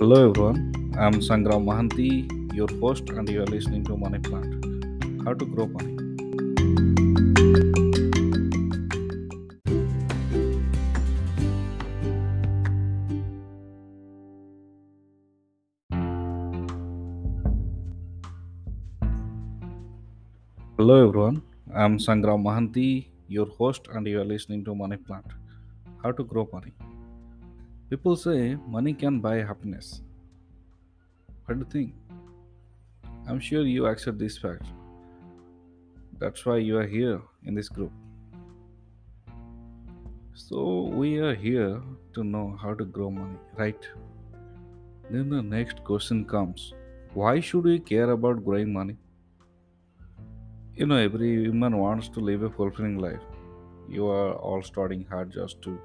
Hello everyone, I'm Sangram Mohanty, your host, and you are listening to Money Plant How to Grow Money. Hello everyone, I'm Sangram Mohanty, your host, and you are listening to Money Plant How to Grow Money. People say money can buy happiness. What do you think? I'm sure you accept this fact. That's why you are here in this group. So, we are here to know how to grow money, right? Then the next question comes why should we care about growing money? You know, every human wants to live a fulfilling life. You are all studying hard just to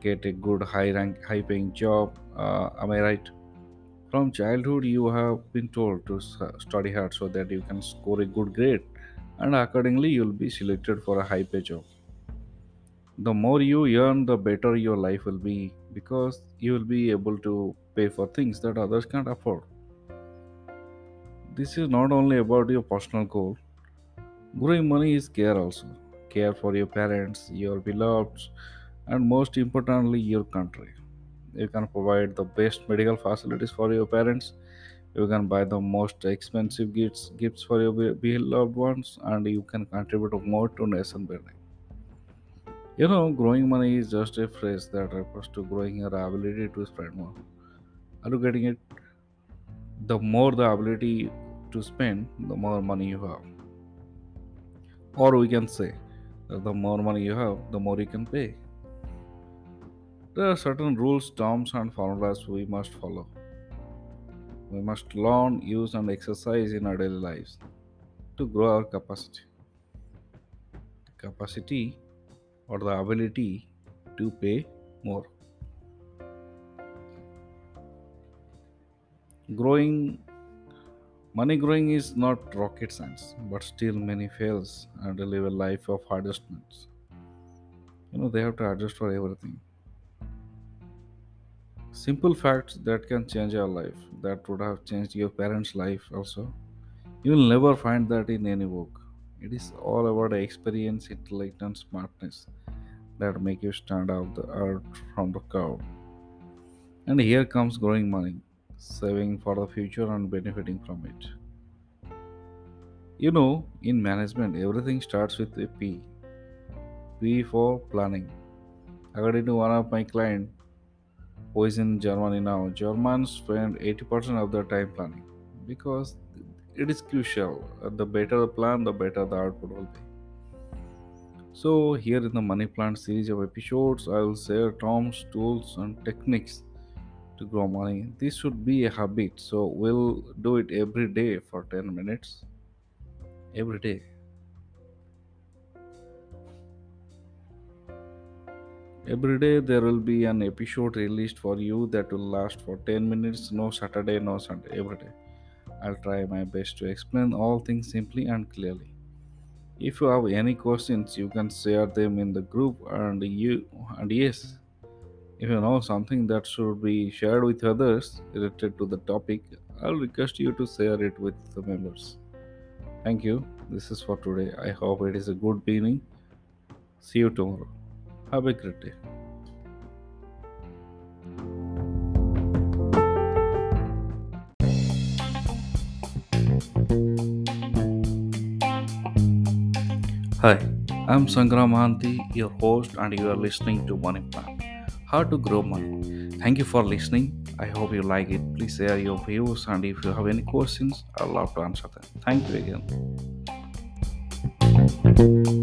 get a good, high rank, high paying job. Uh, am I right? From childhood, you have been told to study hard so that you can score a good grade, and accordingly, you'll be selected for a high pay job. The more you earn, the better your life will be because you will be able to pay for things that others can't afford. This is not only about your personal goal, growing money is care also. Care for your parents, your beloveds, and most importantly, your country. You can provide the best medical facilities for your parents. You can buy the most expensive gifts gifts for your beloved ones and you can contribute more to nation building. You know growing money is just a phrase that refers to growing your ability to spend more. Are you getting it? The more the ability to spend the more money you have. Or we can say that the more money you have the more you can pay there are certain rules terms and formulas we must follow we must learn use and exercise in our daily lives to grow our capacity capacity or the ability to pay more. Growing money growing is not rocket science, but still many fails and live a life of adjustments. You know they have to adjust for everything. Simple facts that can change your life, that would have changed your parents' life also. You will never find that in any book. It is all about experience, intellect, and smartness that make you stand out the out from the crowd. And here comes growing money, saving for the future and benefiting from it. You know, in management, everything starts with a P. P for planning. According to one of my clients who is in Germany now, Germans spend 80% of their time planning because it is crucial. Uh, The better the plan, the better the output will be. So, here in the Money Plant series of episodes, I will share terms, tools, and techniques to grow money. This should be a habit, so we'll do it every day for 10 minutes. Every day. Every day there will be an episode released for you that will last for 10 minutes, no Saturday, no Sunday, every day. I'll try my best to explain all things simply and clearly. If you have any questions, you can share them in the group and you and yes, if you know something that should be shared with others related to the topic, I'll request you to share it with the members. Thank you. This is for today. I hope it is a good beginning. See you tomorrow. Have a great day. Hi, I'm Sangram Mohanty, your host, and you are listening to Money Plan. How to grow money. Thank you for listening. I hope you like it. Please share your views, and if you have any questions, I'd love to answer them. Thank you again.